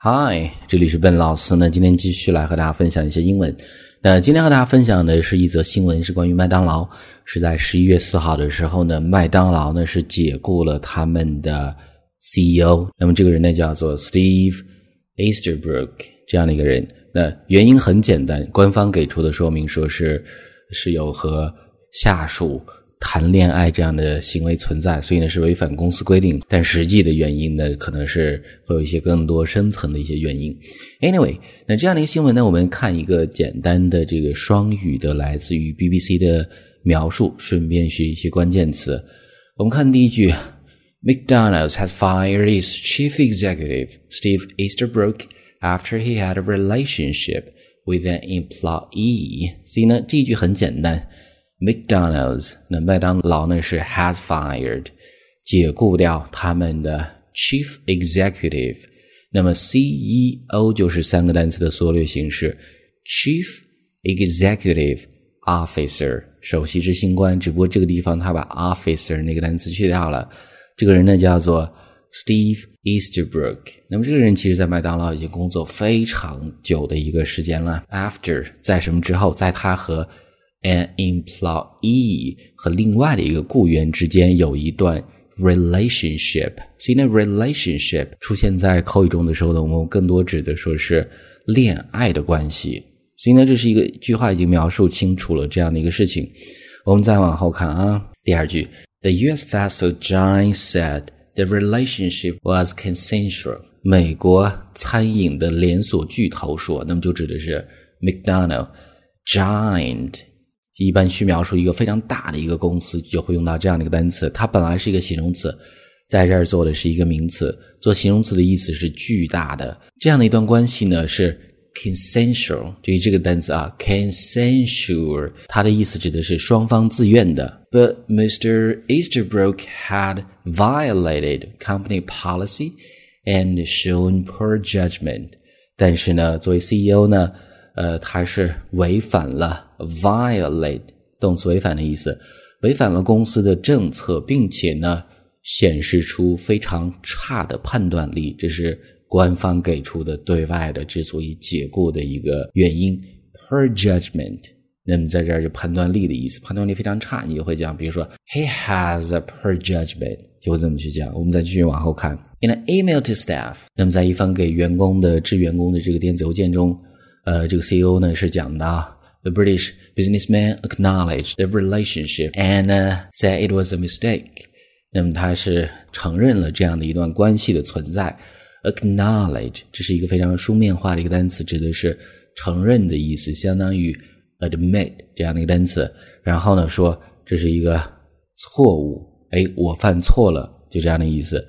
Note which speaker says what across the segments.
Speaker 1: Hi，这里是笨老师那。今天继续来和大家分享一些英文。那今天和大家分享的是一则新闻，是关于麦当劳。是在十一月四号的时候呢，麦当劳呢是解雇了他们的 CEO。那么这个人呢叫做 Steve Easterbrook 这样的一个人。那原因很简单，官方给出的说明说是是有和下属。谈恋爱这样的行为存在，所以呢是违反公司规定。但实际的原因呢，可能是会有一些更多深层的一些原因。Anyway，那这样的一个新闻呢，我们看一个简单的这个双语的来自于 BBC 的描述，顺便学一些关键词。我们看第一句：McDonald's has fired its chief executive Steve Easterbrook after he had a relationship with an employee。所以呢，这一句很简单。McDonald's，那麦当劳呢是 has fired，解雇掉他们的 chief executive。那么 CEO 就是三个单词的缩略形式，chief executive officer，首席执行官。只不过这个地方他把 officer 那个单词去掉了。这个人呢叫做 Steve Easterbrook。那么这个人其实在麦当劳已经工作非常久的一个时间了。After 在什么之后，在他和 an employee 和另外的一个雇员之间有一段 relationship，所以呢，relationship 出现在口语中的时候呢，我们更多指的说是恋爱的关系。所以呢，这是一个句话已经描述清楚了这样的一个事情。我们再往后看啊，第二句，The U.S. fast food giant said the relationship was consensual。美国餐饮的连锁巨头说，那么就指的是 McDonald giant。一般去描述一个非常大的一个公司，就会用到这样的一个单词。它本来是一个形容词，在这儿做的是一个名词。做形容词的意思是巨大的。这样的一段关系呢是 consensual，对于这个单词啊，consensual，它的意思指的是双方自愿的。But Mr. Easterbrook had violated company policy and shown poor judgment。但是呢，作为 CEO 呢。呃，他是违反了 violate 动词违反的意思，违反了公司的政策，并且呢，显示出非常差的判断力，这是官方给出的对外的之所以解雇的一个原因。Per judgment，那么在这儿就判断力的意思，判断力非常差，你就会讲，比如说 he has a per judgment，就会这么去讲。我们再继续往后看，in an email to staff，那么在一封给员工的致员工的这个电子邮件中。呃，这个 CEO 呢是讲的，The British businessman acknowledged the relationship and said it was a mistake。那么他是承认了这样的一段关系的存在。Acknowledge 这是一个非常书面化的一个单词，指的是承认的意思，相当于 admit 这样的一个单词。然后呢，说这是一个错误，哎，我犯错了，就这样的意思。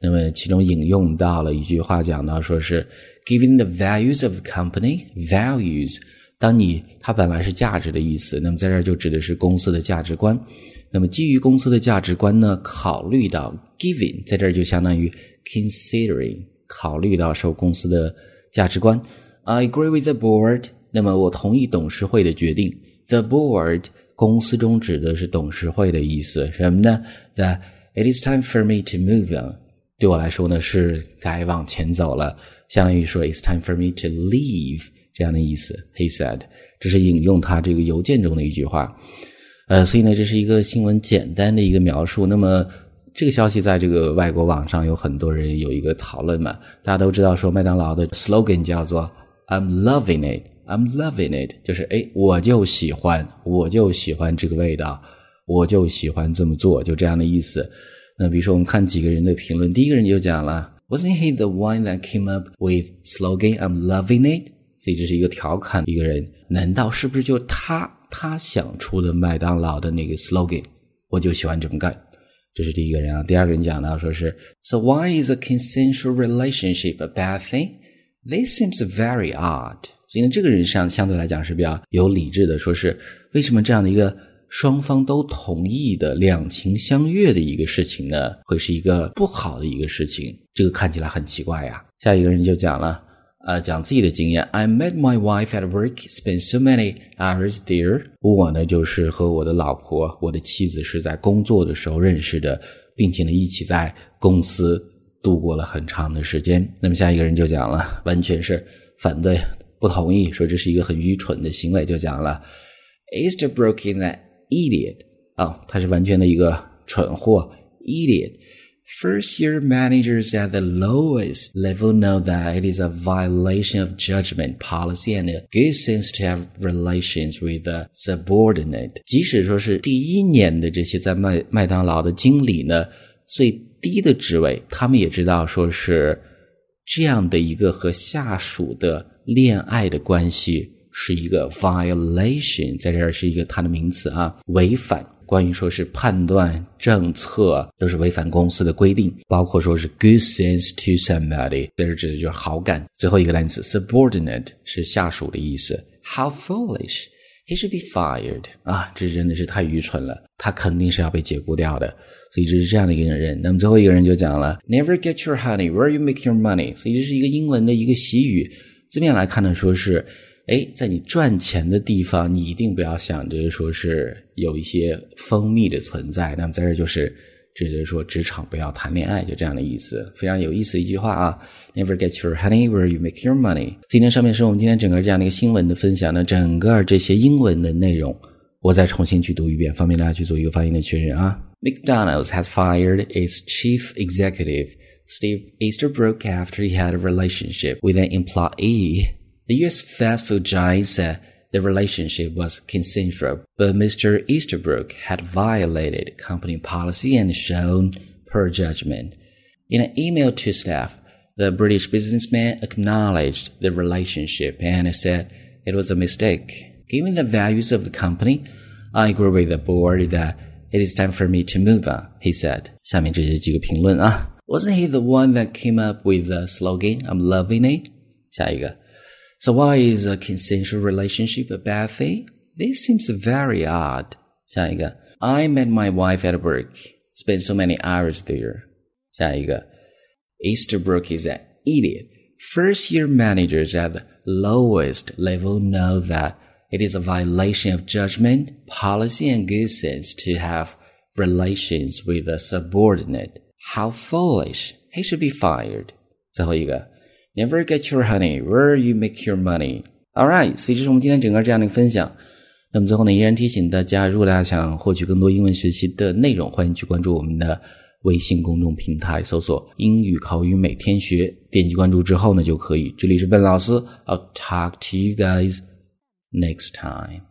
Speaker 1: 那么其中引用到了一句话，讲到说是 “given the values of the company values”。当你它本来是价值的意思，那么在这儿就指的是公司的价值观。那么基于公司的价值观呢，考虑到 “given” 在这儿就相当于 “considering”，考虑到受公司的价值观。I agree with the board。那么我同意董事会的决定。The board 公司中指的是董事会的意思，什么呢？That it is time for me to move on。对我来说呢，是该往前走了，相当于说 "It's time for me to leave" 这样的意思。He said，这是引用他这个邮件中的一句话。呃，所以呢，这是一个新闻简单的一个描述。那么这个消息在这个外国网上有很多人有一个讨论嘛？大家都知道说麦当劳的 slogan 叫做 "I'm loving it, I'm loving it"，就是哎，我就喜欢，我就喜欢这个味道，我就喜欢这么做，就这样的意思。那比如说，我们看几个人的评论，第一个人就讲了，Wasn't he the one that came up with slogan "I'm loving it"？所以这是一个调侃一个人，难道是不是就他他想出的麦当劳的那个 slogan？我就喜欢这么干，这是第一个人啊。第二个人讲到说是，So why is a consensual relationship a bad thing? This seems very odd。所以呢，这个人相相对来讲是比较有理智的，说是为什么这样的一个。双方都同意的两情相悦的一个事情呢，会是一个不好的一个事情。这个看起来很奇怪呀。下一个人就讲了，呃，讲自己的经验。I met my wife at work, spent so many hours there。我呢，就是和我的老婆，我的妻子是在工作的时候认识的，并且呢，一起在公司度过了很长的时间。那么下一个人就讲了，完全是反对、不同意，说这是一个很愚蠢的行为，就讲了，Easterbrook is an idiot 啊，他是完全的一个蠢货，idiot。First year managers at the lowest level know that it is a violation of judgment policy and good sense to have relations with the subordinate。即使说是第一年的这些在麦麦当劳的经理呢，最低的职位，他们也知道说是这样的一个和下属的恋爱的关系是一个 violation，在这儿是一个它的名词啊，违反。关于说是判断政策都是违反公司的规定，包括说是 good sense to somebody，这是指的就是好感。最后一个单词 subordinate 是下属的意思。How foolish! He should be fired. 啊，这真的是太愚蠢了，他肯定是要被解雇掉的。所以这是这样的一个人。那么最后一个人就讲了，Never get your honey where you make your money。所以这是一个英文的一个习语，字面来看呢，说是。哎，在你赚钱的地方，你一定不要想着说是有一些蜂蜜的存在。那么在这就是，这就是说职场不要谈恋爱，就这样的意思。非常有意思一句话啊，Never get your honey where you make your money。今天上面是我们今天整个这样的一个新闻的分享呢，整个这些英文的内容，我再重新去读一遍，方便大家去做一个发音的确认啊。McDonald's has fired its chief executive Steve Easterbrook after he had a relationship with an employee. The U.S. fast food giant said the relationship was consensual, but Mr. Easterbrook had violated company policy and shown poor judgment. In an email to staff, the British businessman acknowledged the relationship and said it was a mistake. Given the values of the company, I agree with the board that it is time for me to move on, he said. 下面这些几个评论啊，Wasn't he the one that came up with the slogan "I'm loving it"？下一个。 so why is a consensual relationship a bad thing? This seems very odd. 下一个，I met my wife at work. Spent so many hours there. 下一个，Easterbrook is an idiot. First year managers at the lowest level know that it is a violation of judgment, policy, and good sense to have relations with a subordinate. How foolish! He should be fired. 最后一个。 Never get your honey where you make your money. All right，所以这是我们今天整个这样的一个分享。那么最后呢，依然提醒大家，如果大家想获取更多英文学习的内容，欢迎去关注我们的微信公众平台，搜索“英语口语每天学”，点击关注之后呢，就可以。这里是笨老师，I'll talk to you guys next time.